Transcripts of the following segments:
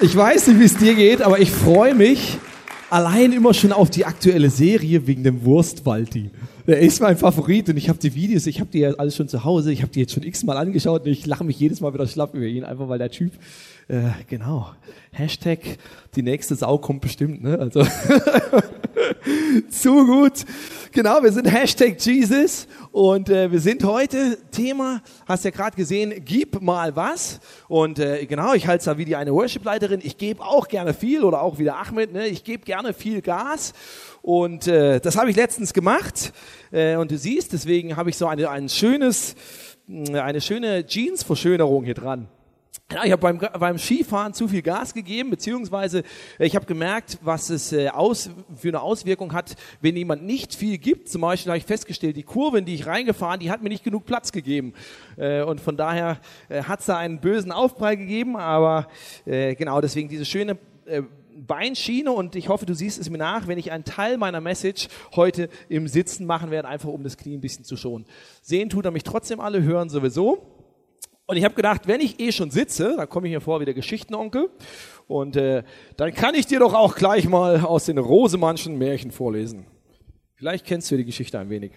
Ich weiß nicht, wie es dir geht, aber ich freue mich allein immer schon auf die aktuelle Serie wegen dem Wurstwalti. Der ist mein Favorit und ich habe die Videos, ich habe die ja alles schon zu Hause, ich habe die jetzt schon x-mal angeschaut und ich lache mich jedes Mal wieder schlapp über ihn, einfach weil der Typ, äh, genau, Hashtag, die nächste Sau kommt bestimmt, ne? Also zu gut. Genau, wir sind Hashtag Jesus und äh, wir sind heute Thema, hast ja gerade gesehen, gib mal was. Und äh, genau, ich halte es da wie die eine Worship-Leiterin, ich gebe auch gerne viel oder auch wie der Ahmed, ne? ich gebe gerne viel Gas. Und äh, das habe ich letztens gemacht. Äh, und du siehst, deswegen habe ich so eine, ein schönes, eine schöne Jeans-Verschönerung hier dran. Ja, ich habe beim, beim Skifahren zu viel Gas gegeben, beziehungsweise äh, ich habe gemerkt, was es äh, aus, für eine Auswirkung hat, wenn jemand nicht viel gibt. Zum Beispiel habe ich festgestellt, die Kurve, in die ich reingefahren, die hat mir nicht genug Platz gegeben. Äh, und von daher äh, hat es da einen bösen Aufprall gegeben, aber äh, genau deswegen diese schöne äh, Beinschiene und ich hoffe, du siehst es mir nach, wenn ich einen Teil meiner Message heute im Sitzen machen werde, einfach um das Knie ein bisschen zu schonen. Sehen tut er mich trotzdem alle, hören sowieso. Und ich habe gedacht, wenn ich eh schon sitze, dann komme ich mir vor wie der Geschichtenonkel. Und äh, dann kann ich dir doch auch gleich mal aus den Rosemannschen Märchen vorlesen. Vielleicht kennst du die Geschichte ein wenig.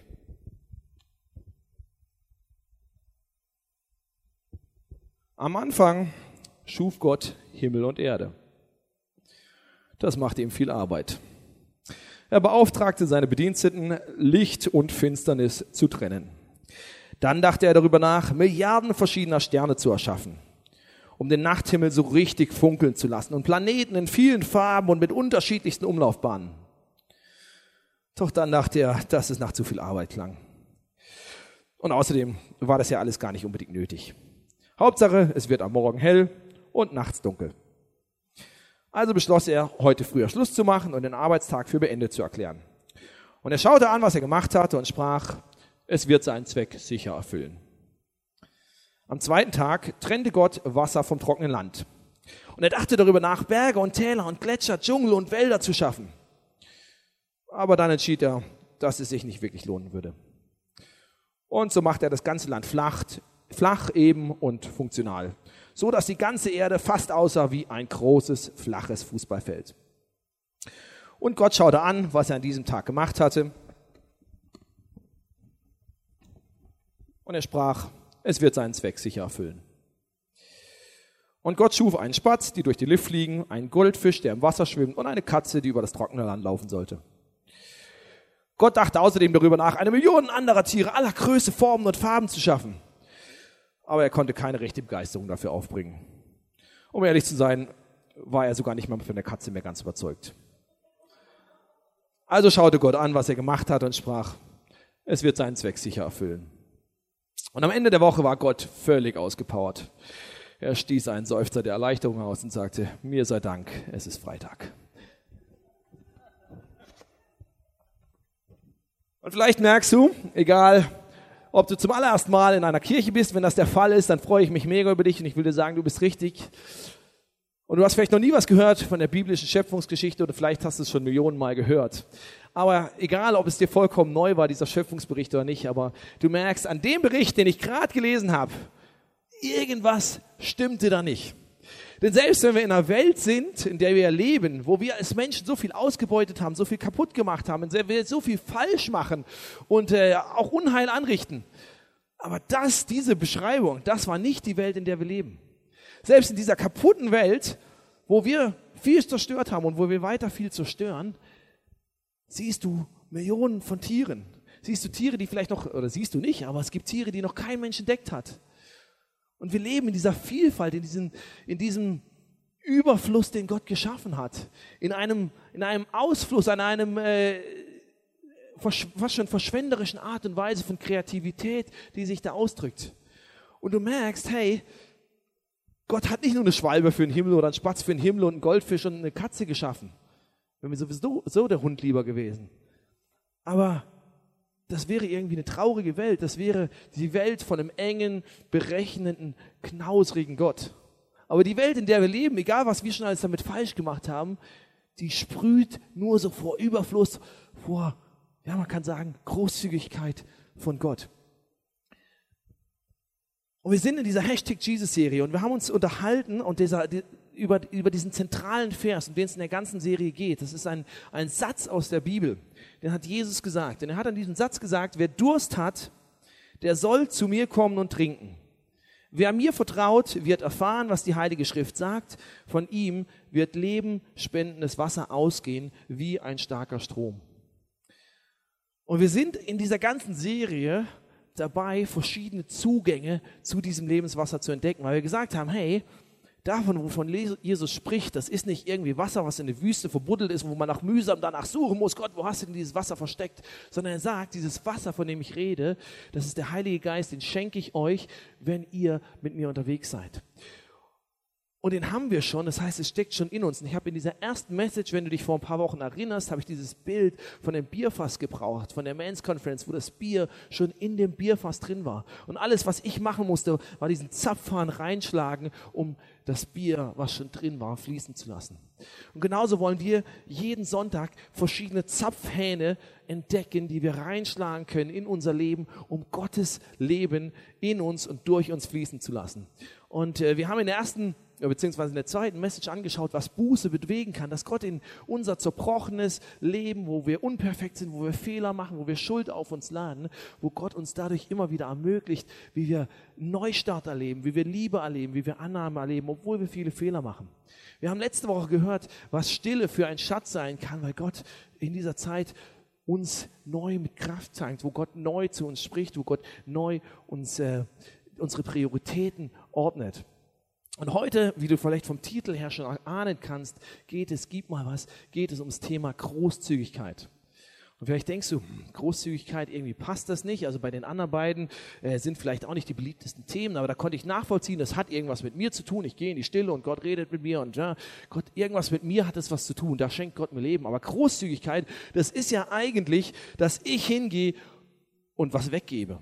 Am Anfang schuf Gott Himmel und Erde. Das machte ihm viel Arbeit. Er beauftragte seine Bediensteten, Licht und Finsternis zu trennen. Dann dachte er darüber nach, Milliarden verschiedener Sterne zu erschaffen, um den Nachthimmel so richtig funkeln zu lassen und Planeten in vielen Farben und mit unterschiedlichsten Umlaufbahnen. Doch dann dachte er, dass es nach zu viel Arbeit klang. Und außerdem war das ja alles gar nicht unbedingt nötig. Hauptsache, es wird am Morgen hell und nachts dunkel. Also beschloss er, heute früher Schluss zu machen und den Arbeitstag für beendet zu erklären. Und er schaute an, was er gemacht hatte und sprach, es wird seinen Zweck sicher erfüllen. Am zweiten Tag trennte Gott Wasser vom trockenen Land. Und er dachte darüber nach, Berge und Täler und Gletscher, Dschungel und Wälder zu schaffen. Aber dann entschied er, dass es sich nicht wirklich lohnen würde. Und so machte er das ganze Land flach, flach eben und funktional. So dass die ganze Erde fast aussah wie ein großes, flaches Fußballfeld. Und Gott schaute an, was er an diesem Tag gemacht hatte. Und er sprach, es wird seinen Zweck sicher erfüllen. Und Gott schuf einen Spatz, die durch die Luft fliegen, einen Goldfisch, der im Wasser schwimmt und eine Katze, die über das trockene Land laufen sollte. Gott dachte außerdem darüber nach, eine Million anderer Tiere aller Größe, Formen und Farben zu schaffen. Aber er konnte keine rechte Begeisterung dafür aufbringen. Um ehrlich zu sein, war er sogar nicht mal von der Katze mehr ganz überzeugt. Also schaute Gott an, was er gemacht hat und sprach, es wird seinen Zweck sicher erfüllen. Und am Ende der Woche war Gott völlig ausgepowert. Er stieß einen Seufzer der Erleichterung aus und sagte, mir sei Dank, es ist Freitag. Und vielleicht merkst du, egal ob du zum allerersten Mal in einer Kirche bist, wenn das der Fall ist, dann freue ich mich mega über dich und ich will dir sagen, du bist richtig. Und du hast vielleicht noch nie was gehört von der biblischen Schöpfungsgeschichte oder vielleicht hast du es schon Millionen Mal gehört. Aber egal, ob es dir vollkommen neu war, dieser Schöpfungsbericht oder nicht, aber du merkst an dem Bericht, den ich gerade gelesen habe, irgendwas stimmte da nicht. Denn selbst wenn wir in einer Welt sind, in der wir leben, wo wir als Menschen so viel ausgebeutet haben, so viel kaputt gemacht haben, in der wir so viel falsch machen und äh, auch Unheil anrichten, aber das, diese Beschreibung, das war nicht die Welt, in der wir leben. Selbst in dieser kaputten Welt, wo wir viel zerstört haben und wo wir weiter viel zerstören, siehst du Millionen von Tieren. Siehst du Tiere, die vielleicht noch, oder siehst du nicht, aber es gibt Tiere, die noch kein Mensch entdeckt hat. Und wir leben in dieser Vielfalt, in diesem, in diesem Überfluss, den Gott geschaffen hat. In einem, in einem Ausfluss, an einem äh, fast schon verschwenderischen Art und Weise von Kreativität, die sich da ausdrückt. Und du merkst, hey, Gott hat nicht nur eine Schwalbe für den Himmel oder einen Spatz für den Himmel und einen Goldfisch und eine Katze geschaffen. Wäre mir sowieso so der Hund lieber gewesen. Aber das wäre irgendwie eine traurige Welt. Das wäre die Welt von einem engen, berechnenden, knausrigen Gott. Aber die Welt, in der wir leben, egal was wir schon alles damit falsch gemacht haben, die sprüht nur so vor Überfluss, vor, ja, man kann sagen, Großzügigkeit von Gott. Und wir sind in dieser Hashtag Jesus-Serie und wir haben uns unterhalten und dieser, über, über diesen zentralen Vers, um den es in der ganzen Serie geht. Das ist ein, ein Satz aus der Bibel. Den hat Jesus gesagt. Denn er hat an diesem Satz gesagt, wer Durst hat, der soll zu mir kommen und trinken. Wer mir vertraut, wird erfahren, was die Heilige Schrift sagt. Von ihm wird Leben spendendes Wasser ausgehen wie ein starker Strom. Und wir sind in dieser ganzen Serie dabei, verschiedene Zugänge zu diesem Lebenswasser zu entdecken, weil wir gesagt haben, hey, davon, wovon Jesus spricht, das ist nicht irgendwie Wasser, was in der Wüste verbuddelt ist, wo man nach mühsam danach suchen muss, Gott, wo hast du denn dieses Wasser versteckt? Sondern er sagt, dieses Wasser, von dem ich rede, das ist der Heilige Geist, den schenke ich euch, wenn ihr mit mir unterwegs seid. Und den haben wir schon, das heißt, es steckt schon in uns. Und ich habe in dieser ersten Message, wenn du dich vor ein paar Wochen erinnerst, habe ich dieses Bild von dem Bierfass gebraucht, von der Men's Conference, wo das Bier schon in dem Bierfass drin war. Und alles, was ich machen musste, war diesen Zapfhahn reinschlagen, um das Bier, was schon drin war, fließen zu lassen. Und genauso wollen wir jeden Sonntag verschiedene Zapfhähne entdecken, die wir reinschlagen können in unser Leben, um Gottes Leben in uns und durch uns fließen zu lassen. Und äh, wir haben in der ersten beziehungsweise in der zweiten Message angeschaut, was Buße bewegen kann, dass Gott in unser zerbrochenes Leben, wo wir unperfekt sind, wo wir Fehler machen, wo wir Schuld auf uns laden, wo Gott uns dadurch immer wieder ermöglicht, wie wir Neustart erleben, wie wir Liebe erleben, wie wir Annahme erleben, obwohl wir viele Fehler machen. Wir haben letzte Woche gehört, was Stille für ein Schatz sein kann, weil Gott in dieser Zeit uns neu mit Kraft zeigt, wo Gott neu zu uns spricht, wo Gott neu uns äh, unsere Prioritäten ordnet. Und heute, wie du vielleicht vom Titel her schon ahnen kannst, geht es, gib mal was, geht es ums Thema Großzügigkeit. Und vielleicht denkst du, hm, Großzügigkeit, irgendwie passt das nicht. Also bei den anderen beiden äh, sind vielleicht auch nicht die beliebtesten Themen, aber da konnte ich nachvollziehen, das hat irgendwas mit mir zu tun. Ich gehe in die Stille und Gott redet mit mir und ja, Gott, irgendwas mit mir hat es was zu tun. Da schenkt Gott mir Leben. Aber Großzügigkeit, das ist ja eigentlich, dass ich hingehe und was weggebe.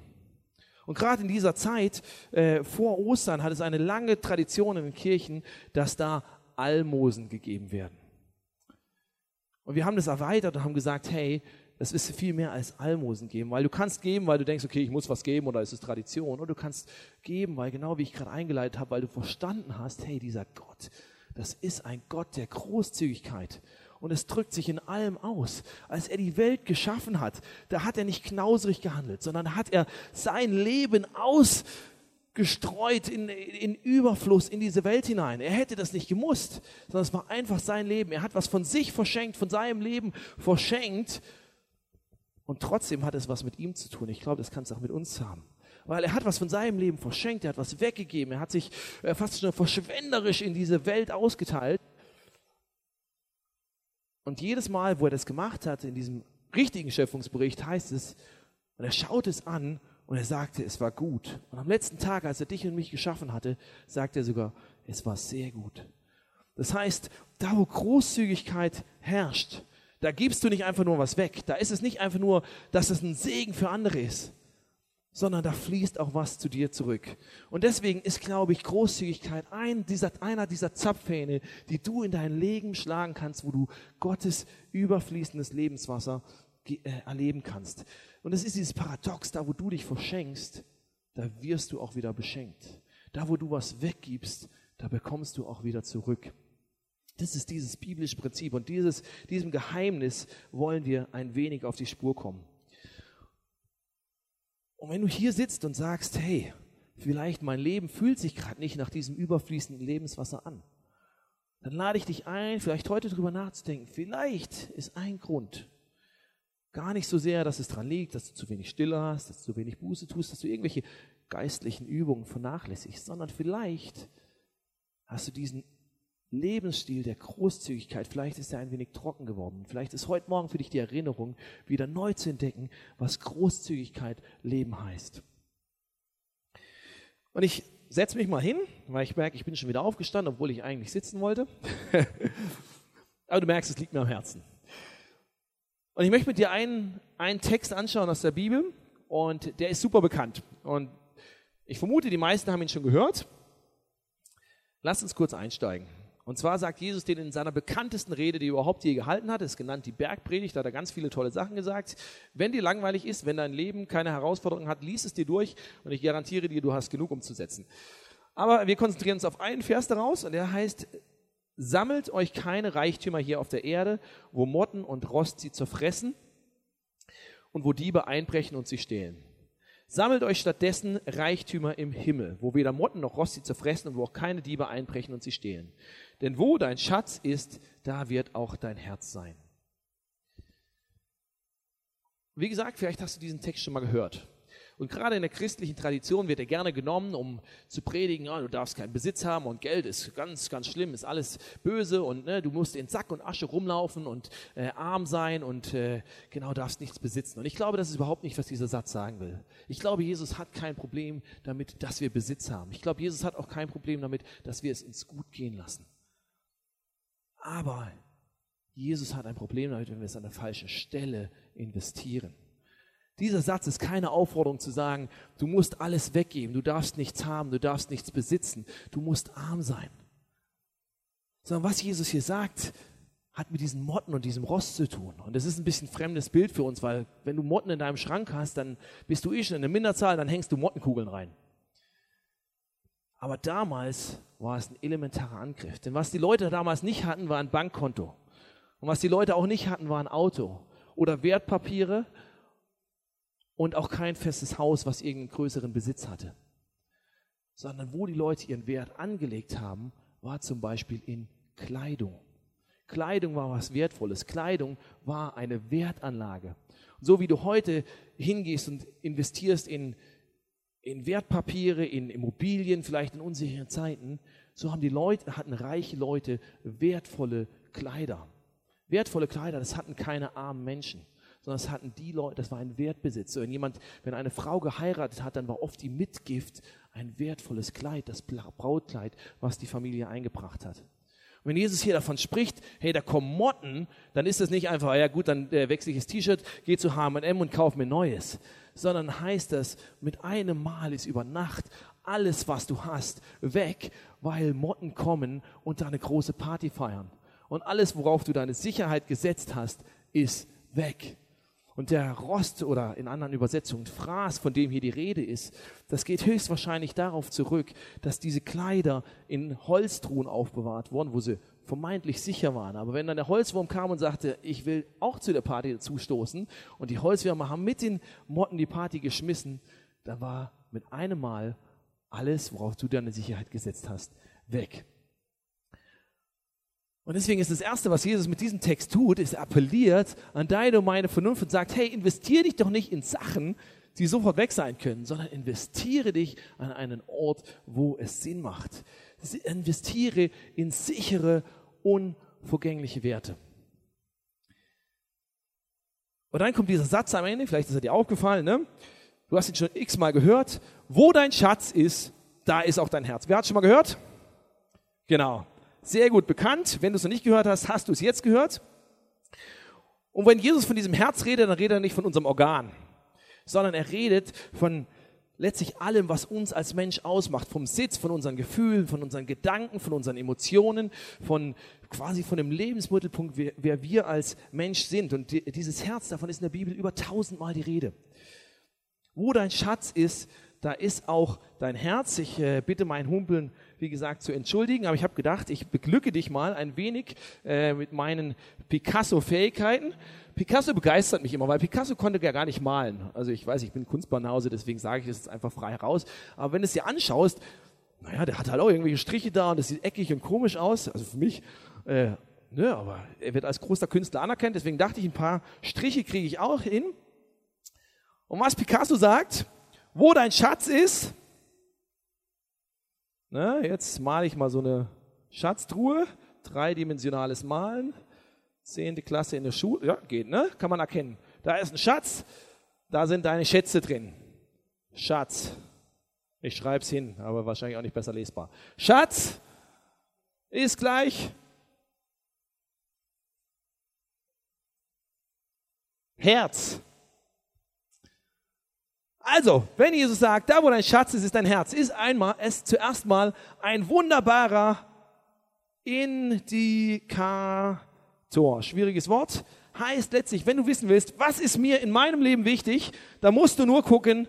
Und gerade in dieser Zeit äh, vor Ostern hat es eine lange Tradition in den Kirchen, dass da Almosen gegeben werden. Und wir haben das erweitert und haben gesagt, hey, das ist viel mehr als Almosen geben, weil du kannst geben, weil du denkst, okay, ich muss was geben oder es ist Tradition. Oder du kannst geben, weil genau wie ich gerade eingeleitet habe, weil du verstanden hast, hey, dieser Gott, das ist ein Gott der Großzügigkeit und es drückt sich in allem aus. Als er die Welt geschaffen hat, da hat er nicht knauserig gehandelt, sondern hat er sein Leben ausgestreut in, in Überfluss in diese Welt hinein. Er hätte das nicht gemusst, sondern es war einfach sein Leben. Er hat was von sich verschenkt, von seinem Leben verschenkt und trotzdem hat es was mit ihm zu tun. Ich glaube, das kann es auch mit uns haben weil er hat was von seinem Leben verschenkt, er hat was weggegeben, er hat sich äh, fast schon verschwenderisch in diese Welt ausgeteilt. Und jedes Mal, wo er das gemacht hat, in diesem richtigen Schöpfungsbericht heißt es, und er schaut es an und er sagte, es war gut. Und am letzten Tag, als er dich und mich geschaffen hatte, sagt er sogar, es war sehr gut. Das heißt, da wo Großzügigkeit herrscht, da gibst du nicht einfach nur was weg. Da ist es nicht einfach nur, dass es ein Segen für andere ist, sondern da fließt auch was zu dir zurück. Und deswegen ist, glaube ich, Großzügigkeit ein, dieser, einer dieser Zapfhähne, die du in dein Leben schlagen kannst, wo du Gottes überfließendes Lebenswasser äh, erleben kannst. Und es ist dieses Paradox, da wo du dich verschenkst, da wirst du auch wieder beschenkt. Da wo du was weggibst, da bekommst du auch wieder zurück. Das ist dieses biblische Prinzip und dieses, diesem Geheimnis wollen wir ein wenig auf die Spur kommen. Und wenn du hier sitzt und sagst, hey, vielleicht mein Leben fühlt sich gerade nicht nach diesem überfließenden Lebenswasser an, dann lade ich dich ein, vielleicht heute drüber nachzudenken. Vielleicht ist ein Grund gar nicht so sehr, dass es daran liegt, dass du zu wenig Stille hast, dass du zu wenig Buße tust, dass du irgendwelche geistlichen Übungen vernachlässigst, sondern vielleicht hast du diesen Lebensstil der Großzügigkeit, vielleicht ist er ein wenig trocken geworden. Vielleicht ist heute Morgen für dich die Erinnerung, wieder neu zu entdecken, was Großzügigkeit Leben heißt. Und ich setze mich mal hin, weil ich merke, ich bin schon wieder aufgestanden, obwohl ich eigentlich sitzen wollte. Aber du merkst, es liegt mir am Herzen. Und ich möchte mit dir einen, einen Text anschauen aus der Bibel und der ist super bekannt. Und ich vermute, die meisten haben ihn schon gehört. Lass uns kurz einsteigen. Und zwar sagt Jesus den in seiner bekanntesten Rede, die er überhaupt je gehalten hat, ist genannt die Bergpredigt, da hat er ganz viele tolle Sachen gesagt. Wenn dir langweilig ist, wenn dein Leben keine Herausforderungen hat, lies es dir durch und ich garantiere dir, du hast genug umzusetzen. Aber wir konzentrieren uns auf einen Vers daraus und der heißt, Sammelt euch keine Reichtümer hier auf der Erde, wo Motten und Rost sie zerfressen und wo Diebe einbrechen und sie stehlen. Sammelt euch stattdessen Reichtümer im Himmel, wo weder Motten noch Rost sie zerfressen und wo auch keine Diebe einbrechen und sie stehlen. Denn wo dein Schatz ist, da wird auch dein Herz sein. Wie gesagt, vielleicht hast du diesen Text schon mal gehört. Und gerade in der christlichen Tradition wird er gerne genommen, um zu predigen, oh, du darfst keinen Besitz haben und Geld ist ganz, ganz schlimm, ist alles böse und ne, du musst in Sack und Asche rumlaufen und äh, arm sein und äh, genau darfst nichts besitzen. Und ich glaube, das ist überhaupt nicht, was dieser Satz sagen will. Ich glaube, Jesus hat kein Problem damit, dass wir Besitz haben. Ich glaube, Jesus hat auch kein Problem damit, dass wir es ins Gut gehen lassen. Aber Jesus hat ein Problem damit, wenn wir es an der falschen Stelle investieren. Dieser Satz ist keine Aufforderung zu sagen, du musst alles weggeben, du darfst nichts haben, du darfst nichts besitzen, du musst arm sein. Sondern was Jesus hier sagt, hat mit diesen Motten und diesem Rost zu tun. Und das ist ein bisschen ein fremdes Bild für uns, weil wenn du Motten in deinem Schrank hast, dann bist du eh schon in der Minderzahl, dann hängst du Mottenkugeln rein. Aber damals war es ein elementarer Angriff. Denn was die Leute damals nicht hatten, war ein Bankkonto. Und was die Leute auch nicht hatten, war ein Auto oder Wertpapiere und auch kein festes Haus, was irgendeinen größeren Besitz hatte. Sondern wo die Leute ihren Wert angelegt haben, war zum Beispiel in Kleidung. Kleidung war was Wertvolles. Kleidung war eine Wertanlage. Und so wie du heute hingehst und investierst in, in Wertpapiere, in Immobilien, vielleicht in unsicheren Zeiten, so haben die Leute, hatten reiche Leute wertvolle Kleider. Wertvolle Kleider, das hatten keine armen Menschen sondern es hatten die Leute, das war ein Wertbesitz. Wenn jemand, wenn eine Frau geheiratet hat, dann war oft die Mitgift ein wertvolles Kleid, das Brautkleid, was die Familie eingebracht hat. Und wenn Jesus hier davon spricht, hey, da kommen Motten, dann ist das nicht einfach, ja gut, dann äh, wechsle ich das T-Shirt, gehe zu H&M und kaufe mir Neues, sondern heißt das, mit einem Mal ist über Nacht alles, was du hast, weg, weil Motten kommen und da eine große Party feiern. Und alles, worauf du deine Sicherheit gesetzt hast, ist weg. Und der Rost oder in anderen Übersetzungen Fraß, von dem hier die Rede ist, das geht höchstwahrscheinlich darauf zurück, dass diese Kleider in Holztruhen aufbewahrt wurden, wo sie vermeintlich sicher waren. Aber wenn dann der Holzwurm kam und sagte, ich will auch zu der Party dazustoßen und die Holzwürmer haben mit den Motten die Party geschmissen, da war mit einem Mal alles, worauf du deine Sicherheit gesetzt hast, weg. Und deswegen ist das Erste, was Jesus mit diesem Text tut, ist, er appelliert an deine und meine Vernunft und sagt, hey, investiere dich doch nicht in Sachen, die sofort weg sein können, sondern investiere dich an einen Ort, wo es Sinn macht. Investiere in sichere, unvergängliche Werte. Und dann kommt dieser Satz am Ende, vielleicht ist er dir aufgefallen, ne? Du hast ihn schon x-mal gehört. Wo dein Schatz ist, da ist auch dein Herz. Wer hat schon mal gehört? Genau sehr gut bekannt. Wenn du es noch nicht gehört hast, hast du es jetzt gehört. Und wenn Jesus von diesem Herz redet, dann redet er nicht von unserem Organ, sondern er redet von letztlich allem, was uns als Mensch ausmacht, vom Sitz, von unseren Gefühlen, von unseren Gedanken, von unseren Emotionen, von quasi von dem Lebensmittelpunkt, wer, wer wir als Mensch sind. Und die, dieses Herz, davon ist in der Bibel über tausendmal die Rede. Wo dein Schatz ist, da ist auch dein Herz. Ich äh, bitte meinen Humpeln wie gesagt, zu entschuldigen. Aber ich habe gedacht, ich beglücke dich mal ein wenig äh, mit meinen Picasso-Fähigkeiten. Picasso begeistert mich immer, weil Picasso konnte ja gar nicht malen. Also ich weiß, ich bin Kunstbanause, deswegen sage ich das jetzt einfach frei raus. Aber wenn du es dir anschaust, naja, der hat halt auch irgendwelche Striche da und das sieht eckig und komisch aus. Also für mich, äh, ne, aber er wird als großer Künstler anerkannt. Deswegen dachte ich, ein paar Striche kriege ich auch hin. Und was Picasso sagt, wo dein Schatz ist, Ne, jetzt male ich mal so eine Schatztruhe, dreidimensionales Malen, zehnte Klasse in der Schule, ja, geht, ne? Kann man erkennen. Da ist ein Schatz, da sind deine Schätze drin. Schatz. Ich schreibe es hin, aber wahrscheinlich auch nicht besser lesbar. Schatz ist gleich Herz. Also, wenn Jesus sagt, da wo dein Schatz ist, ist dein Herz, ist einmal, es zuerst mal ein wunderbarer Indikator. Schwieriges Wort. Heißt letztlich, wenn du wissen willst, was ist mir in meinem Leben wichtig, dann musst du nur gucken,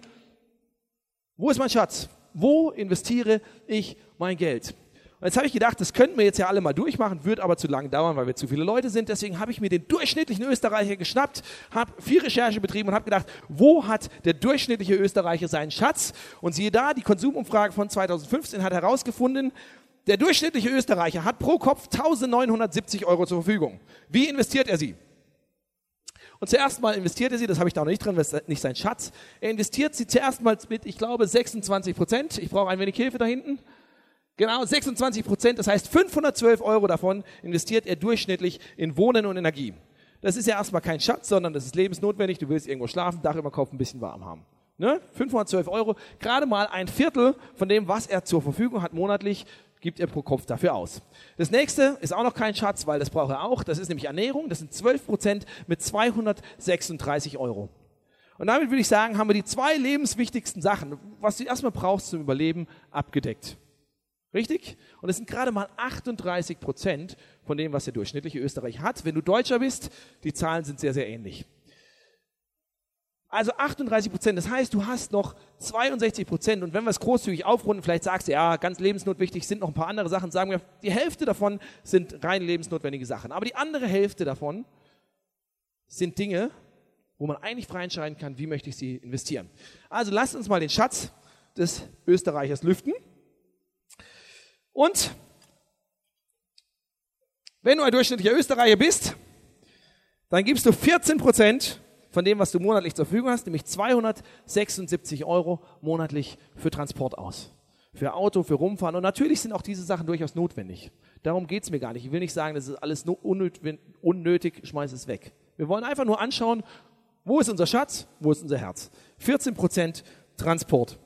wo ist mein Schatz? Wo investiere ich mein Geld? Und jetzt habe ich gedacht, das könnten wir jetzt ja alle mal durchmachen, wird aber zu lang dauern, weil wir zu viele Leute sind. Deswegen habe ich mir den durchschnittlichen Österreicher geschnappt, habe viel Recherche betrieben und habe gedacht, wo hat der durchschnittliche Österreicher seinen Schatz? Und siehe da, die Konsumumfrage von 2015 hat herausgefunden, der durchschnittliche Österreicher hat pro Kopf 1970 Euro zur Verfügung. Wie investiert er sie? Und zuerst mal investiert er sie, das habe ich da noch nicht drin, das ist nicht sein Schatz. Er investiert sie zuerst mal mit, ich glaube, 26 Prozent. Ich brauche ein wenig Hilfe da hinten. Genau, 26 Prozent, das heißt 512 Euro davon investiert er durchschnittlich in Wohnen und Energie. Das ist ja erstmal kein Schatz, sondern das ist lebensnotwendig. Du willst irgendwo schlafen, Dach über Kopf, ein bisschen warm haben. Ne? 512 Euro, gerade mal ein Viertel von dem, was er zur Verfügung hat monatlich, gibt er pro Kopf dafür aus. Das nächste ist auch noch kein Schatz, weil das braucht er auch. Das ist nämlich Ernährung. Das sind 12 Prozent mit 236 Euro. Und damit würde ich sagen, haben wir die zwei lebenswichtigsten Sachen, was du erstmal brauchst zum Überleben, abgedeckt. Richtig? Und es sind gerade mal 38 Prozent von dem, was der durchschnittliche Österreicher hat. Wenn du Deutscher bist, die Zahlen sind sehr, sehr ähnlich. Also 38 Prozent. Das heißt, du hast noch 62 Prozent. Und wenn wir es großzügig aufrunden, vielleicht sagst du, ja, ganz lebensnotwendig sind noch ein paar andere Sachen. Sagen wir, die Hälfte davon sind rein lebensnotwendige Sachen. Aber die andere Hälfte davon sind Dinge, wo man eigentlich frei entscheiden kann, wie möchte ich sie investieren. Also lasst uns mal den Schatz des Österreichers lüften. Und wenn du ein durchschnittlicher Österreicher bist, dann gibst du 14 Prozent von dem, was du monatlich zur Verfügung hast, nämlich 276 Euro monatlich für Transport aus. Für Auto, für Rumfahren. Und natürlich sind auch diese Sachen durchaus notwendig. Darum geht es mir gar nicht. Ich will nicht sagen, das ist alles unnötig, schmeiß es weg. Wir wollen einfach nur anschauen, wo ist unser Schatz, wo ist unser Herz. 14 Prozent Transport.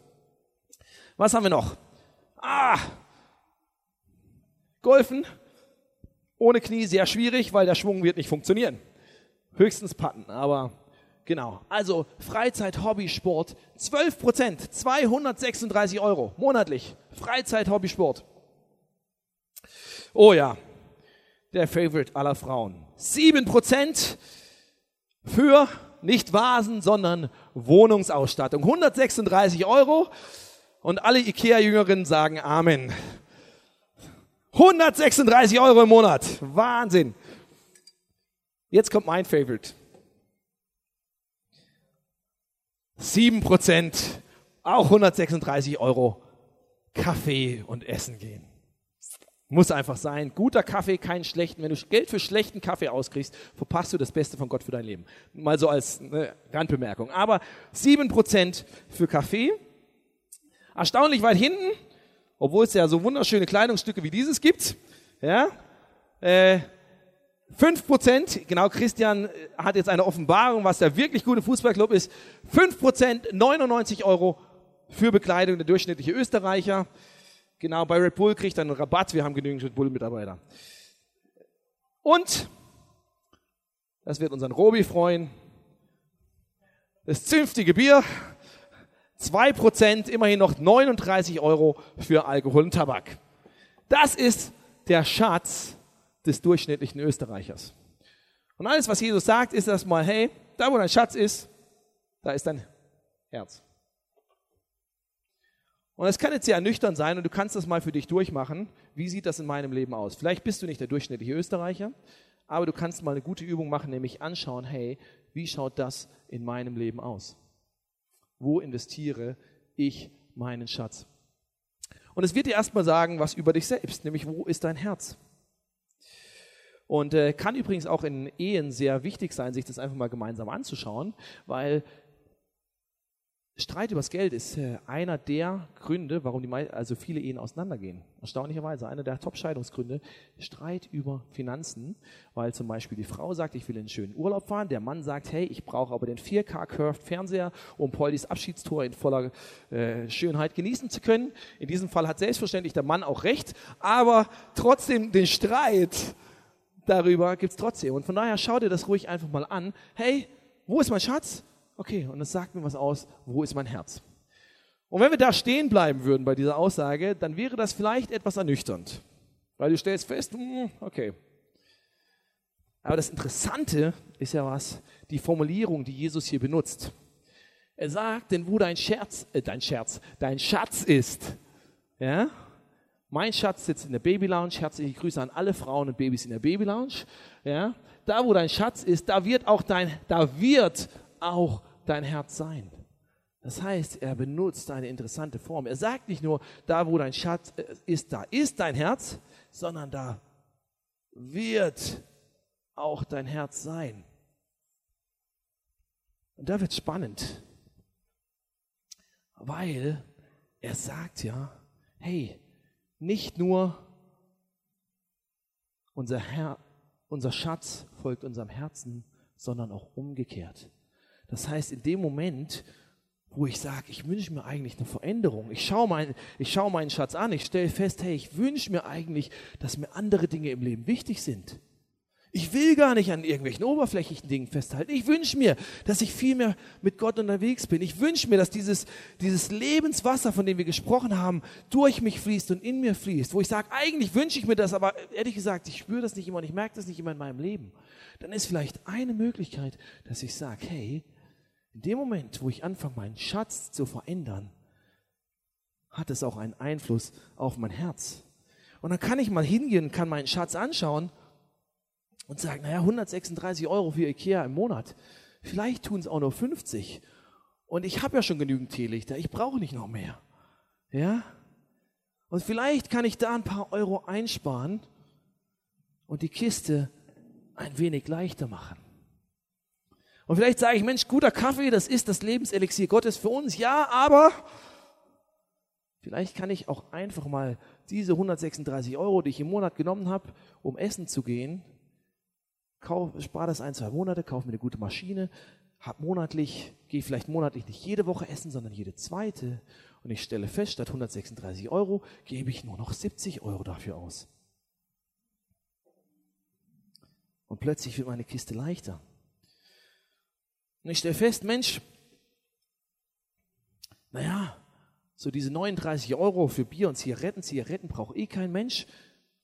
Was haben wir noch? Ah, Golfen ohne Knie sehr schwierig, weil der Schwung wird nicht funktionieren. Höchstens Patten, aber genau. Also Freizeit, Hobby, Sport, 12 Prozent, 236 Euro monatlich. Freizeit, Hobby, Sport. Oh ja, der Favorite aller Frauen. 7 Prozent für nicht Vasen, sondern Wohnungsausstattung. 136 Euro. Und alle Ikea-Jüngerinnen sagen Amen. 136 Euro im Monat. Wahnsinn. Jetzt kommt mein Favorite. 7 Prozent, auch 136 Euro. Kaffee und Essen gehen. Muss einfach sein. Guter Kaffee, keinen schlechten. Wenn du Geld für schlechten Kaffee auskriegst, verpasst du das Beste von Gott für dein Leben. Mal so als ne, Randbemerkung. Aber 7% für Kaffee. Erstaunlich weit hinten obwohl es ja so wunderschöne Kleidungsstücke wie dieses gibt. Ja, äh, 5%, genau, Christian hat jetzt eine Offenbarung, was der wirklich gute Fußballclub ist. 5%, 99 Euro für Bekleidung, der durchschnittliche Österreicher. Genau, bei Red Bull kriegt er einen Rabatt, wir haben genügend Red Bull-Mitarbeiter. Und, das wird unseren Robi freuen, das zünftige Bier, 2%, immerhin noch 39 Euro für Alkohol und Tabak. Das ist der Schatz des durchschnittlichen Österreichers. Und alles, was Jesus sagt, ist erstmal, hey, da wo dein Schatz ist, da ist dein Herz. Und es kann jetzt sehr ernüchternd sein und du kannst das mal für dich durchmachen. Wie sieht das in meinem Leben aus? Vielleicht bist du nicht der durchschnittliche Österreicher, aber du kannst mal eine gute Übung machen, nämlich anschauen, hey, wie schaut das in meinem Leben aus? Wo investiere ich meinen Schatz? Und es wird dir erstmal sagen, was über dich selbst, nämlich wo ist dein Herz? Und äh, kann übrigens auch in Ehen sehr wichtig sein, sich das einfach mal gemeinsam anzuschauen, weil Streit übers Geld ist äh, einer der Gründe, warum die also viele Ehen auseinandergehen. Erstaunlicherweise einer der Top-Scheidungsgründe. Streit über Finanzen, weil zum Beispiel die Frau sagt, ich will in einen schönen Urlaub fahren. Der Mann sagt, hey, ich brauche aber den 4K-Curved Fernseher, um Poldis Abschiedstor in voller äh, Schönheit genießen zu können. In diesem Fall hat selbstverständlich der Mann auch recht, aber trotzdem den Streit darüber gibt's trotzdem. Und von daher schau dir das ruhig einfach mal an. Hey, wo ist mein Schatz? Okay, und das sagt mir was aus, wo ist mein Herz? Und wenn wir da stehen bleiben würden bei dieser Aussage, dann wäre das vielleicht etwas ernüchternd. Weil du stellst fest, hm, okay. Aber das Interessante ist ja was, die Formulierung, die Jesus hier benutzt. Er sagt, denn wo dein Scherz, äh, dein Scherz, dein Schatz ist, ja, Mein Schatz sitzt in der Baby Lounge. Herzliche Grüße an alle Frauen und Babys in der Baby Lounge. Ja, da wo dein Schatz ist, da wird auch dein, da wird auch dein Herz sein. Das heißt, er benutzt eine interessante Form. Er sagt nicht nur, da wo dein Schatz äh, ist, da ist dein Herz, sondern da wird auch dein Herz sein. Und da wird spannend, weil er sagt ja, hey, nicht nur unser, Herr, unser Schatz folgt unserem Herzen, sondern auch umgekehrt. Das heißt, in dem Moment, wo ich sage, ich wünsche mir eigentlich eine Veränderung, ich schaue, mein, ich schaue meinen Schatz an, ich stelle fest, hey, ich wünsche mir eigentlich, dass mir andere Dinge im Leben wichtig sind. Ich will gar nicht an irgendwelchen oberflächlichen Dingen festhalten. Ich wünsche mir, dass ich viel mehr mit Gott unterwegs bin. Ich wünsche mir, dass dieses, dieses Lebenswasser, von dem wir gesprochen haben, durch mich fließt und in mir fließt. Wo ich sage, eigentlich wünsche ich mir das, aber ehrlich gesagt, ich spüre das nicht immer und ich merke das nicht immer in meinem Leben. Dann ist vielleicht eine Möglichkeit, dass ich sage, hey, in dem Moment, wo ich anfange, meinen Schatz zu verändern, hat es auch einen Einfluss auf mein Herz. Und dann kann ich mal hingehen, kann meinen Schatz anschauen und sagen, naja, 136 Euro für Ikea im Monat. Vielleicht tun es auch nur 50. Und ich habe ja schon genügend Teelichter, ich brauche nicht noch mehr. Ja? Und vielleicht kann ich da ein paar Euro einsparen und die Kiste ein wenig leichter machen. Und vielleicht sage ich, Mensch, guter Kaffee, das ist das Lebenselixier Gottes für uns. Ja, aber vielleicht kann ich auch einfach mal diese 136 Euro, die ich im Monat genommen habe, um essen zu gehen, kauf, spare das ein, zwei Monate, kaufe mir eine gute Maschine, hab monatlich, gehe vielleicht monatlich nicht jede Woche essen, sondern jede zweite. Und ich stelle fest, statt 136 Euro gebe ich nur noch 70 Euro dafür aus. Und plötzlich wird meine Kiste leichter. Und ich stelle fest, Mensch, naja, so diese 39 Euro für Bier und Zigaretten, Zigaretten braucht eh kein Mensch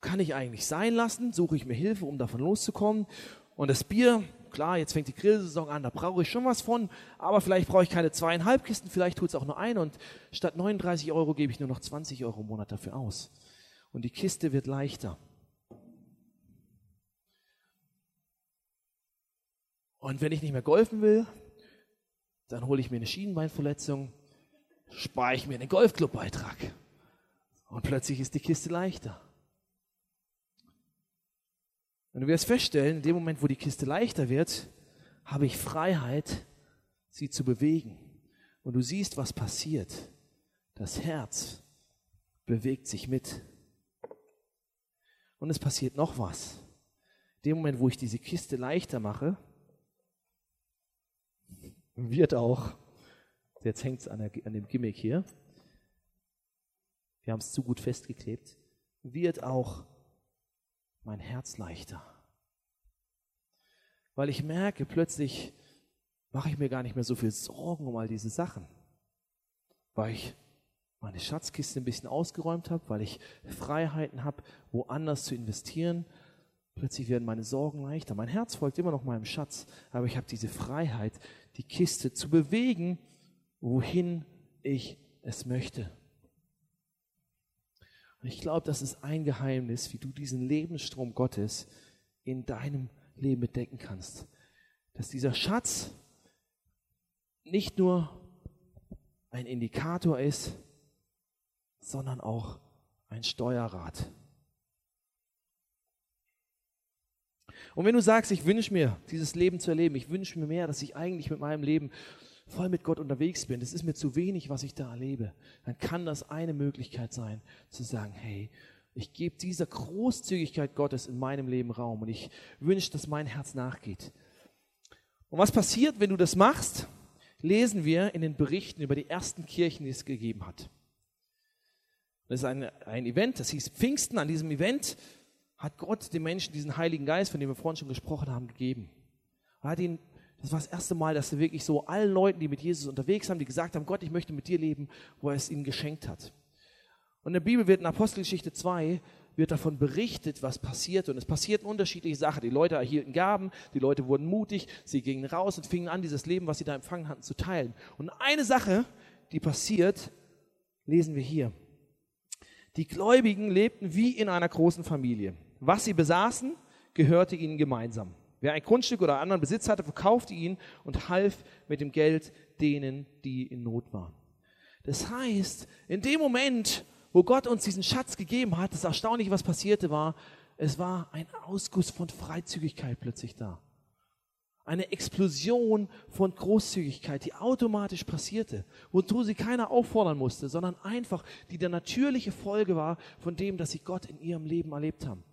kann ich eigentlich sein lassen? Suche ich mir Hilfe, um davon loszukommen? Und das Bier, klar, jetzt fängt die Grillsaison an, da brauche ich schon was von, aber vielleicht brauche ich keine zweieinhalb Kisten, vielleicht tut es auch nur eine und statt 39 Euro gebe ich nur noch 20 Euro im Monat dafür aus. Und die Kiste wird leichter. Und wenn ich nicht mehr golfen will, dann hole ich mir eine Schienenbeinverletzung, spare ich mir einen Golfclubbeitrag. Und plötzlich ist die Kiste leichter. Und du wirst feststellen, in dem Moment, wo die Kiste leichter wird, habe ich Freiheit, sie zu bewegen. Und du siehst, was passiert. Das Herz bewegt sich mit. Und es passiert noch was. In dem Moment, wo ich diese Kiste leichter mache, wird auch, jetzt hängt es an, an dem Gimmick hier, wir haben es zu gut festgeklebt, wird auch mein Herz leichter. Weil ich merke, plötzlich mache ich mir gar nicht mehr so viel Sorgen um all diese Sachen. Weil ich meine Schatzkiste ein bisschen ausgeräumt habe, weil ich Freiheiten habe, woanders zu investieren. Plötzlich werden meine Sorgen leichter. Mein Herz folgt immer noch meinem Schatz, aber ich habe diese Freiheit, die Kiste zu bewegen, wohin ich es möchte. Und ich glaube, das ist ein Geheimnis, wie du diesen Lebensstrom Gottes in deinem Leben bedecken kannst. Dass dieser Schatz nicht nur ein Indikator ist, sondern auch ein Steuerrad. Und wenn du sagst, ich wünsche mir dieses Leben zu erleben, ich wünsche mir mehr, dass ich eigentlich mit meinem Leben voll mit Gott unterwegs bin, das ist mir zu wenig, was ich da erlebe, dann kann das eine Möglichkeit sein, zu sagen, hey, ich gebe dieser Großzügigkeit Gottes in meinem Leben Raum und ich wünsche, dass mein Herz nachgeht. Und was passiert, wenn du das machst, lesen wir in den Berichten über die ersten Kirchen, die es gegeben hat. Das ist ein, ein Event, das hieß Pfingsten. An diesem Event hat Gott den Menschen diesen Heiligen Geist, von dem wir vorhin schon gesprochen haben, gegeben. Er hat ihn das war das erste Mal, dass er wirklich so allen Leuten, die mit Jesus unterwegs haben, die gesagt haben, Gott, ich möchte mit dir leben, wo er es ihnen geschenkt hat. Und in der Bibel wird in Apostelgeschichte 2 wird davon berichtet, was passiert. Und es passierten unterschiedliche Sachen. Die Leute erhielten Gaben, die Leute wurden mutig, sie gingen raus und fingen an, dieses Leben, was sie da empfangen hatten, zu teilen. Und eine Sache, die passiert, lesen wir hier. Die Gläubigen lebten wie in einer großen Familie. Was sie besaßen, gehörte ihnen gemeinsam. Wer ein Grundstück oder anderen Besitz hatte, verkaufte ihn und half mit dem Geld denen, die in Not waren. Das heißt, in dem Moment, wo Gott uns diesen Schatz gegeben hat, das Erstaunliche, was passierte, war, es war ein Ausguss von Freizügigkeit plötzlich da. Eine Explosion von Großzügigkeit, die automatisch passierte, wozu sie keiner auffordern musste, sondern einfach die der natürliche Folge war von dem, dass sie Gott in ihrem Leben erlebt haben.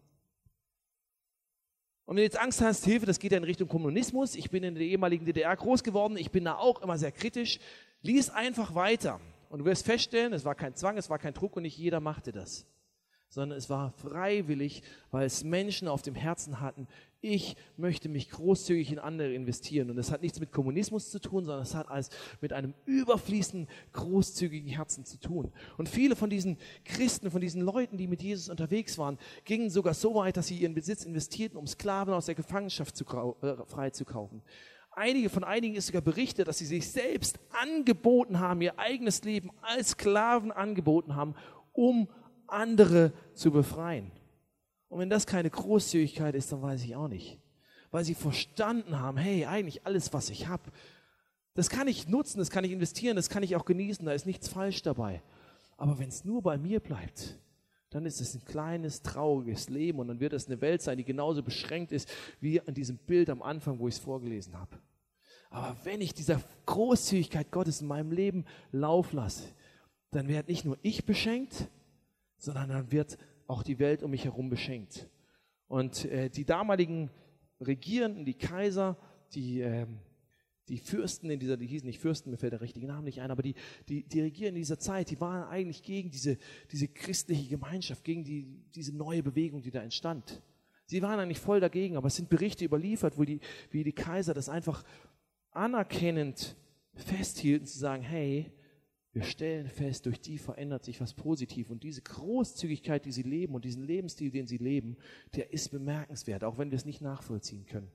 Und wenn du jetzt Angst hast, Hilfe, das geht ja in Richtung Kommunismus. Ich bin in der ehemaligen DDR groß geworden. Ich bin da auch immer sehr kritisch. Lies einfach weiter. Und du wirst feststellen, es war kein Zwang, es war kein Druck und nicht jeder machte das. Sondern es war freiwillig, weil es Menschen auf dem Herzen hatten, ich möchte mich großzügig in andere investieren. Und das hat nichts mit Kommunismus zu tun, sondern es hat alles mit einem überfließenden, großzügigen Herzen zu tun. Und viele von diesen Christen, von diesen Leuten, die mit Jesus unterwegs waren, gingen sogar so weit, dass sie ihren Besitz investierten, um Sklaven aus der Gefangenschaft zu, äh, freizukaufen. Einige von einigen ist sogar berichtet, dass sie sich selbst angeboten haben, ihr eigenes Leben als Sklaven angeboten haben, um andere zu befreien. Und wenn das keine Großzügigkeit ist, dann weiß ich auch nicht. Weil sie verstanden haben, hey, eigentlich alles, was ich habe, das kann ich nutzen, das kann ich investieren, das kann ich auch genießen, da ist nichts falsch dabei. Aber wenn es nur bei mir bleibt, dann ist es ein kleines, trauriges Leben und dann wird es eine Welt sein, die genauso beschränkt ist wie an diesem Bild am Anfang, wo ich es vorgelesen habe. Aber wenn ich dieser Großzügigkeit Gottes in meinem Leben Lauf lasse, dann werde nicht nur ich beschenkt, sondern dann wird auch die Welt um mich herum beschenkt. Und äh, die damaligen Regierenden, die Kaiser, die, äh, die Fürsten in dieser, die hießen nicht Fürsten, mir fällt der richtige Name nicht ein, aber die, die, die Regieren in dieser Zeit, die waren eigentlich gegen diese, diese christliche Gemeinschaft, gegen die, diese neue Bewegung, die da entstand. Sie waren eigentlich voll dagegen, aber es sind Berichte überliefert, wo die, wie die Kaiser das einfach anerkennend festhielten, zu sagen, hey, wir stellen fest, durch die verändert sich was positiv. Und diese Großzügigkeit, die sie leben und diesen Lebensstil, den sie leben, der ist bemerkenswert, auch wenn wir es nicht nachvollziehen können.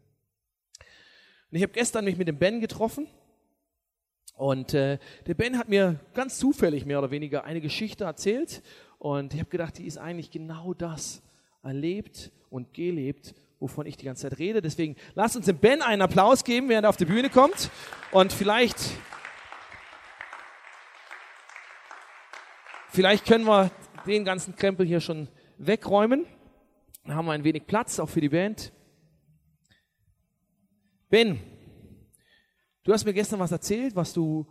Und ich habe gestern mich mit dem Ben getroffen. Und äh, der Ben hat mir ganz zufällig mehr oder weniger eine Geschichte erzählt. Und ich habe gedacht, die ist eigentlich genau das erlebt und gelebt, wovon ich die ganze Zeit rede. Deswegen lasst uns dem Ben einen Applaus geben, während er auf die Bühne kommt. Und vielleicht Vielleicht können wir den ganzen Krempel hier schon wegräumen. Dann haben wir ein wenig Platz, auch für die Band. Ben, du hast mir gestern was erzählt, was du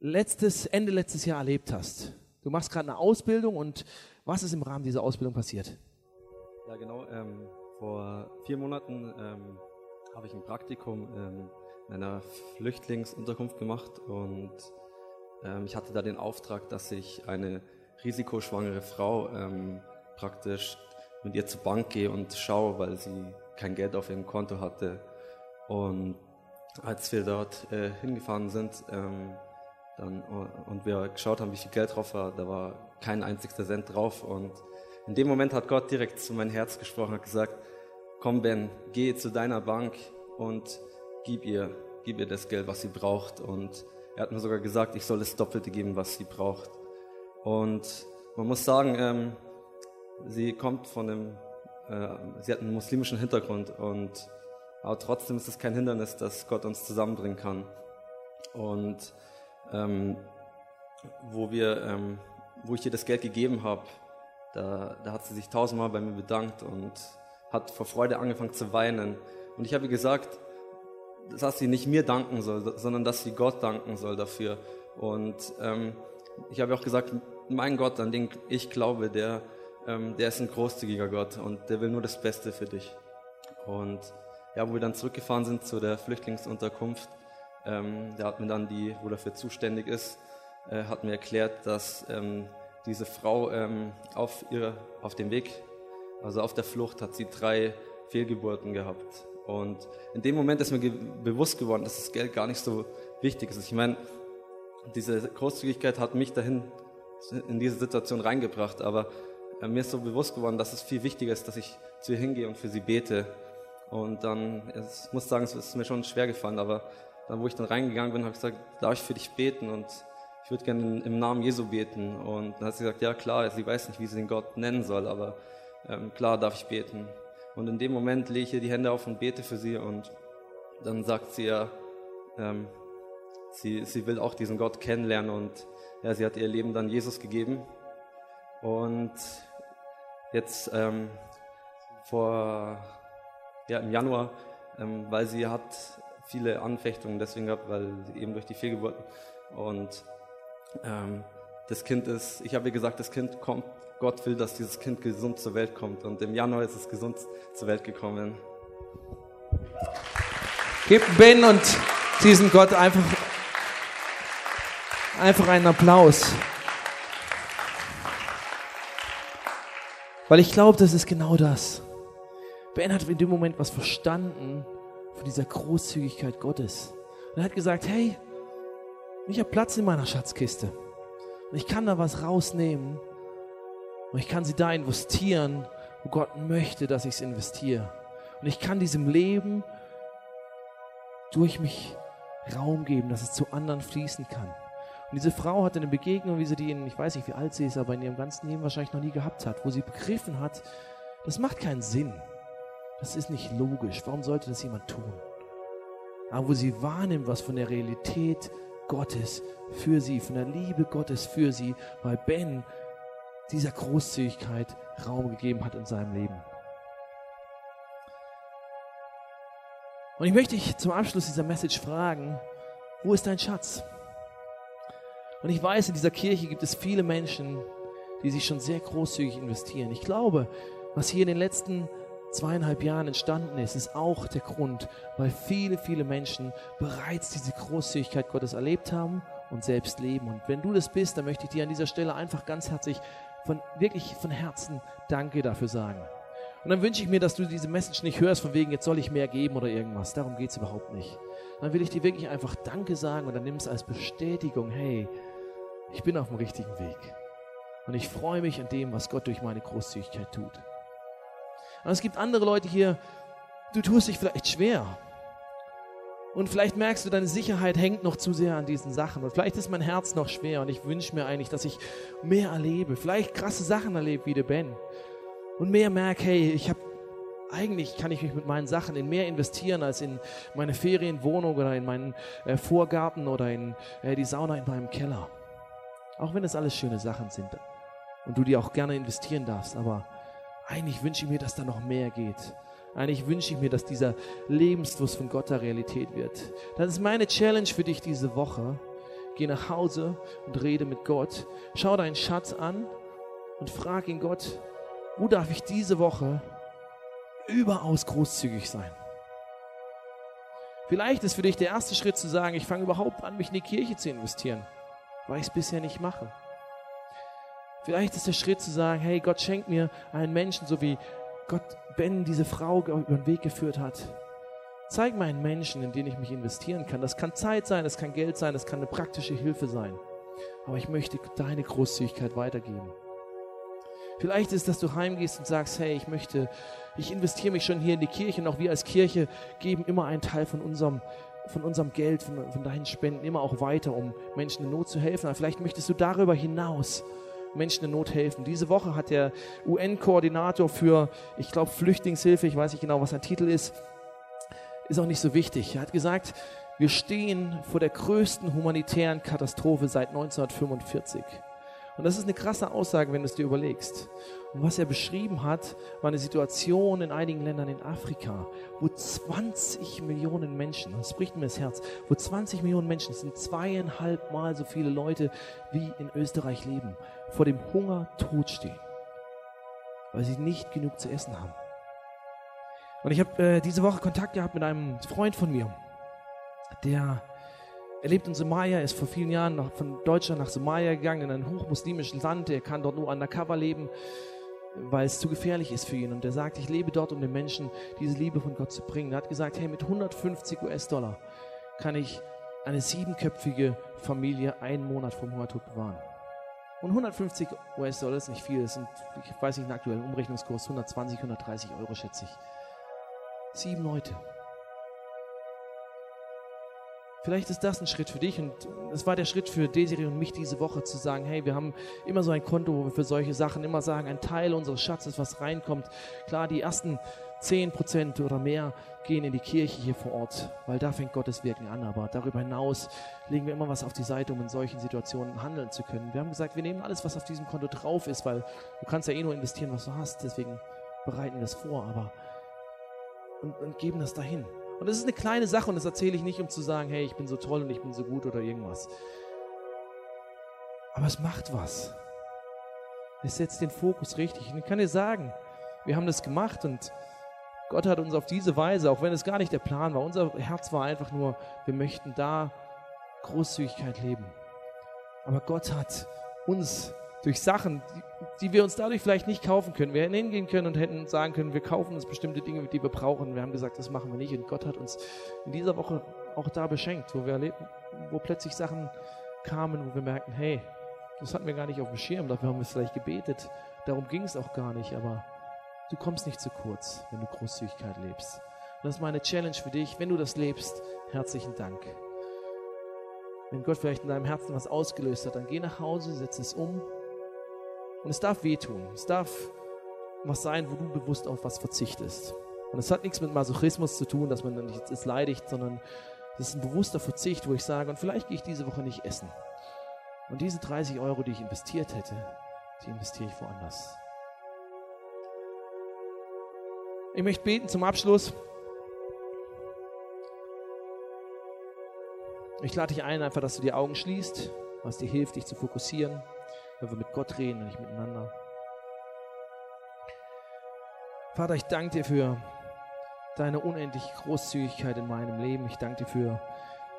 letztes, Ende letztes Jahr erlebt hast. Du machst gerade eine Ausbildung und was ist im Rahmen dieser Ausbildung passiert? Ja, genau. Ähm, vor vier Monaten ähm, habe ich ein Praktikum ähm, in einer Flüchtlingsunterkunft gemacht und ähm, ich hatte da den Auftrag, dass ich eine risikoschwangere Frau ähm, praktisch mit ihr zur Bank gehe und schaue, weil sie kein Geld auf ihrem Konto hatte. Und als wir dort äh, hingefahren sind ähm, dann, und wir geschaut haben, wie viel Geld drauf war, da war kein einzigster Cent drauf. Und in dem Moment hat Gott direkt zu meinem Herz gesprochen, hat gesagt, komm Ben, geh zu deiner Bank und gib ihr, gib ihr das Geld, was sie braucht. Und er hat mir sogar gesagt, ich soll das Doppelte geben, was sie braucht. Und man muss sagen, ähm, sie kommt von einem, äh, sie hat einen muslimischen Hintergrund und aber trotzdem ist es kein Hindernis, dass Gott uns zusammenbringen kann. Und ähm, wo wir, ähm, wo ich ihr das Geld gegeben habe, da, da hat sie sich tausendmal bei mir bedankt und hat vor Freude angefangen zu weinen. Und ich habe ihr gesagt, dass sie nicht mir danken soll, sondern dass sie Gott danken soll dafür. Und ähm, ich habe auch gesagt, mein Gott, an den ich glaube, der, ähm, der ist ein großzügiger Gott und der will nur das Beste für dich. Und ja, wo wir dann zurückgefahren sind zu der Flüchtlingsunterkunft, ähm, da hat mir dann die, wo dafür zuständig ist, äh, hat mir erklärt, dass ähm, diese Frau ähm, auf, ihre, auf dem Weg, also auf der Flucht, hat sie drei Fehlgeburten gehabt. Und in dem Moment ist mir ge bewusst geworden, dass das Geld gar nicht so wichtig ist. Ich meine, diese Großzügigkeit hat mich dahin in diese Situation reingebracht, aber äh, mir ist so bewusst geworden, dass es viel wichtiger ist, dass ich zu ihr hingehe und für sie bete. Und dann, ich muss sagen, es ist mir schon schwer gefallen, aber dann, wo ich dann reingegangen bin, habe ich gesagt, darf ich für dich beten? Und ich würde gerne im Namen Jesu beten. Und dann hat sie gesagt, ja klar, sie weiß nicht, wie sie den Gott nennen soll, aber ähm, klar darf ich beten. Und in dem Moment lege ich ihr die Hände auf und bete für sie und dann sagt sie ja, ähm, sie, sie will auch diesen Gott kennenlernen und ja, sie hat ihr Leben dann Jesus gegeben. Und jetzt ähm, vor, ja, im Januar, ähm, weil sie hat viele Anfechtungen deswegen gehabt, weil eben durch die Fehlgeburten und ähm, das Kind ist, ich habe ihr gesagt, das Kind kommt, Gott will, dass dieses Kind gesund zur Welt kommt und im Januar ist es gesund zur Welt gekommen. Gebt Ben und diesen Gott einfach, einfach einen Applaus. Weil ich glaube, das ist genau das. Ben hat in dem Moment was verstanden von dieser Großzügigkeit Gottes. Und er hat gesagt, hey, ich habe Platz in meiner Schatzkiste. Und ich kann da was rausnehmen. Und ich kann sie da investieren, wo Gott möchte, dass ich es investiere. Und ich kann diesem Leben durch mich Raum geben, dass es zu anderen fließen kann. Und diese Frau hatte eine Begegnung, wie sie die in, ich weiß nicht, wie alt sie ist, aber in ihrem ganzen Leben wahrscheinlich noch nie gehabt hat, wo sie begriffen hat, das macht keinen Sinn. Das ist nicht logisch. Warum sollte das jemand tun? Aber wo sie wahrnimmt, was von der Realität Gottes für sie, von der Liebe Gottes für sie, weil Ben dieser Großzügigkeit Raum gegeben hat in seinem Leben. Und ich möchte dich zum Abschluss dieser Message fragen, wo ist dein Schatz? Und ich weiß, in dieser Kirche gibt es viele Menschen, die sich schon sehr großzügig investieren. Ich glaube, was hier in den letzten zweieinhalb Jahren entstanden ist, ist auch der Grund, weil viele, viele Menschen bereits diese Großzügigkeit Gottes erlebt haben und selbst leben. Und wenn du das bist, dann möchte ich dir an dieser Stelle einfach ganz herzlich von wirklich von Herzen Danke dafür sagen. Und dann wünsche ich mir, dass du diese Message nicht hörst, von wegen, jetzt soll ich mehr geben oder irgendwas. Darum geht es überhaupt nicht. Dann will ich dir wirklich einfach Danke sagen und dann nimm es als Bestätigung, hey, ich bin auf dem richtigen Weg. Und ich freue mich an dem, was Gott durch meine Großzügigkeit tut. Und es gibt andere Leute hier, du tust dich vielleicht schwer. Und vielleicht merkst du, deine Sicherheit hängt noch zu sehr an diesen Sachen. Und vielleicht ist mein Herz noch schwer und ich wünsche mir eigentlich, dass ich mehr erlebe. Vielleicht krasse Sachen erlebe wie der Ben und mehr merke, hey, ich habe eigentlich kann ich mich mit meinen Sachen in mehr investieren als in meine Ferienwohnung oder in meinen äh, Vorgarten oder in äh, die Sauna in meinem Keller. Auch wenn das alles schöne Sachen sind und du die auch gerne investieren darfst, aber eigentlich wünsche ich mir, dass da noch mehr geht. Eigentlich wünsche ich mir, dass dieser Lebensfluss von Gott der Realität wird. Das ist meine Challenge für dich diese Woche. Geh nach Hause und rede mit Gott. Schau deinen Schatz an und frag ihn Gott, wo darf ich diese Woche überaus großzügig sein? Vielleicht ist für dich der erste Schritt zu sagen, ich fange überhaupt an, mich in die Kirche zu investieren, weil ich es bisher nicht mache. Vielleicht ist der Schritt zu sagen, hey, Gott schenkt mir einen Menschen, so wie Gott Ben diese Frau über den Weg geführt hat. Zeig mir einen Menschen, in den ich mich investieren kann. Das kann Zeit sein, das kann Geld sein, das kann eine praktische Hilfe sein. Aber ich möchte deine Großzügigkeit weitergeben. Vielleicht ist, dass du heimgehst und sagst, hey, ich möchte, ich investiere mich schon hier in die Kirche und auch wir als Kirche geben immer einen Teil von unserem, von unserem Geld, von, von deinen Spenden immer auch weiter, um Menschen in Not zu helfen. Aber vielleicht möchtest du darüber hinaus Menschen in Not helfen. Diese Woche hat der UN-Koordinator für, ich glaube, Flüchtlingshilfe, ich weiß nicht genau, was sein Titel ist, ist auch nicht so wichtig. Er hat gesagt, wir stehen vor der größten humanitären Katastrophe seit 1945. Und das ist eine krasse Aussage, wenn du es dir überlegst. Und was er beschrieben hat, war eine Situation in einigen Ländern in Afrika, wo 20 Millionen Menschen, das bricht mir das Herz, wo 20 Millionen Menschen, das sind zweieinhalb Mal so viele Leute, wie in Österreich leben, vor dem Hunger tot stehen, weil sie nicht genug zu essen haben. Und ich habe äh, diese Woche Kontakt gehabt mit einem Freund von mir, der er lebt in Somalia, ist vor vielen Jahren nach, von Deutschland nach Somalia gegangen, in ein hochmuslimisches Land. Er kann dort nur undercover leben, weil es zu gefährlich ist für ihn. Und er sagt, ich lebe dort, um den Menschen diese Liebe von Gott zu bringen. Er hat gesagt, hey, mit 150 US-Dollar kann ich eine siebenköpfige Familie einen Monat vom Hungertod bewahren. Und 150 US-Dollar ist nicht viel, das sind, ich weiß nicht, einen aktuellen Umrechnungskurs, 120, 130 Euro schätze ich. Sieben Leute. Vielleicht ist das ein Schritt für dich und es war der Schritt für Desiree und mich diese Woche zu sagen, hey, wir haben immer so ein Konto, wo wir für solche Sachen immer sagen, ein Teil unseres Schatzes, was reinkommt. Klar, die ersten 10% oder mehr gehen in die Kirche hier vor Ort, weil da fängt Gottes Wirken an. Aber darüber hinaus legen wir immer was auf die Seite, um in solchen Situationen handeln zu können. Wir haben gesagt, wir nehmen alles, was auf diesem Konto drauf ist, weil du kannst ja eh nur investieren, was du hast. Deswegen bereiten wir das vor, aber und, und geben das dahin. Und das ist eine kleine Sache und das erzähle ich nicht, um zu sagen, hey, ich bin so toll und ich bin so gut oder irgendwas. Aber es macht was. Es setzt den Fokus richtig. Und ich kann dir sagen, wir haben das gemacht und Gott hat uns auf diese Weise, auch wenn es gar nicht der Plan war, unser Herz war einfach nur, wir möchten da Großzügigkeit leben. Aber Gott hat uns durch Sachen, die, die, wir uns dadurch vielleicht nicht kaufen können. Wir hätten hingehen können und hätten sagen können, wir kaufen uns bestimmte Dinge, die wir brauchen. Wir haben gesagt, das machen wir nicht. Und Gott hat uns in dieser Woche auch da beschenkt, wo wir erleben, wo plötzlich Sachen kamen, wo wir merken, hey, das hatten wir gar nicht auf dem Schirm, dafür haben wir vielleicht gebetet. Darum ging es auch gar nicht, aber du kommst nicht zu kurz, wenn du Großzügigkeit lebst. Und das ist meine Challenge für dich. Wenn du das lebst, herzlichen Dank. Wenn Gott vielleicht in deinem Herzen was ausgelöst hat, dann geh nach Hause, setz es um und es darf wehtun. Es darf was sein, wo du bewusst auf was verzichtest. Und es hat nichts mit Masochismus zu tun, dass man dann nicht jetzt leidigt, sondern es ist ein bewusster Verzicht, wo ich sage, und vielleicht gehe ich diese Woche nicht essen. Und diese 30 Euro, die ich investiert hätte, die investiere ich woanders. Ich möchte beten zum Abschluss. Ich lade dich ein, einfach, dass du die Augen schließt, was dir hilft, dich zu fokussieren wenn wir mit Gott reden und nicht miteinander. Vater, ich danke dir für deine unendliche Großzügigkeit in meinem Leben. Ich danke dir für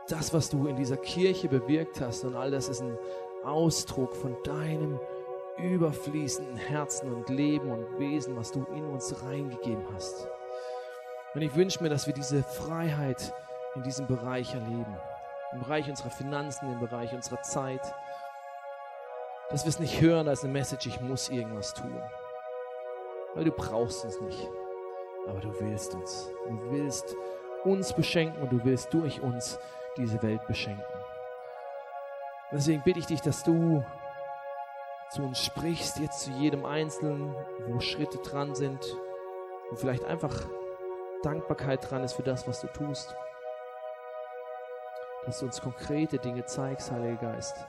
das, was du in dieser Kirche bewirkt hast. Und all das ist ein Ausdruck von deinem überfließenden Herzen und Leben und Wesen, was du in uns reingegeben hast. Und ich wünsche mir, dass wir diese Freiheit in diesem Bereich erleben. Im Bereich unserer Finanzen, im Bereich unserer Zeit, dass wir es nicht hören als eine Message, ich muss irgendwas tun. Weil du brauchst uns nicht. Aber du willst uns. Du willst uns beschenken und du willst durch uns diese Welt beschenken. Deswegen bitte ich dich, dass du zu uns sprichst, jetzt zu jedem Einzelnen, wo Schritte dran sind, wo vielleicht einfach Dankbarkeit dran ist für das, was du tust. Dass du uns konkrete Dinge zeigst, Heiliger Geist.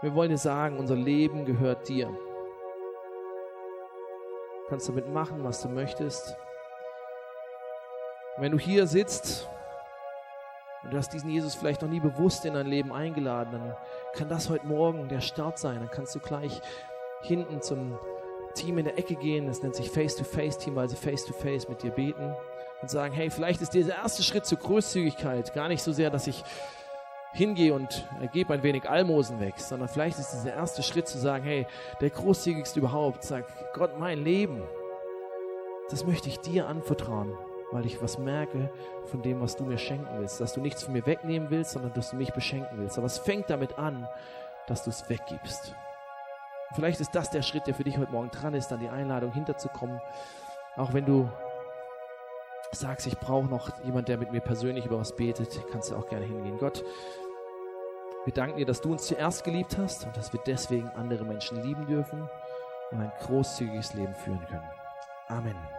Wir wollen dir sagen, unser Leben gehört dir. Du kannst damit machen, was du möchtest. Wenn du hier sitzt und du hast diesen Jesus vielleicht noch nie bewusst in dein Leben eingeladen, dann kann das heute Morgen der Start sein. Dann kannst du gleich hinten zum Team in der Ecke gehen, das nennt sich Face-to-Face-Team, weil sie Face-to-Face -face mit dir beten und sagen, hey, vielleicht ist dieser erste Schritt zur Großzügigkeit gar nicht so sehr, dass ich hingehe und gebe ein wenig Almosen weg, sondern vielleicht ist dieser erste Schritt zu sagen, hey, der großzügigste überhaupt, sag Gott, mein Leben, das möchte ich dir anvertrauen, weil ich was merke von dem, was du mir schenken willst, dass du nichts von mir wegnehmen willst, sondern dass du mich beschenken willst. Aber es fängt damit an, dass du es weggibst. vielleicht ist das der Schritt, der für dich heute Morgen dran ist, an die Einladung hinterzukommen, auch wenn du sagst, ich brauche noch jemand, der mit mir persönlich über was betet, kannst du auch gerne hingehen. Gott, wir danken dir, dass du uns zuerst geliebt hast und dass wir deswegen andere Menschen lieben dürfen und ein großzügiges Leben führen können. Amen.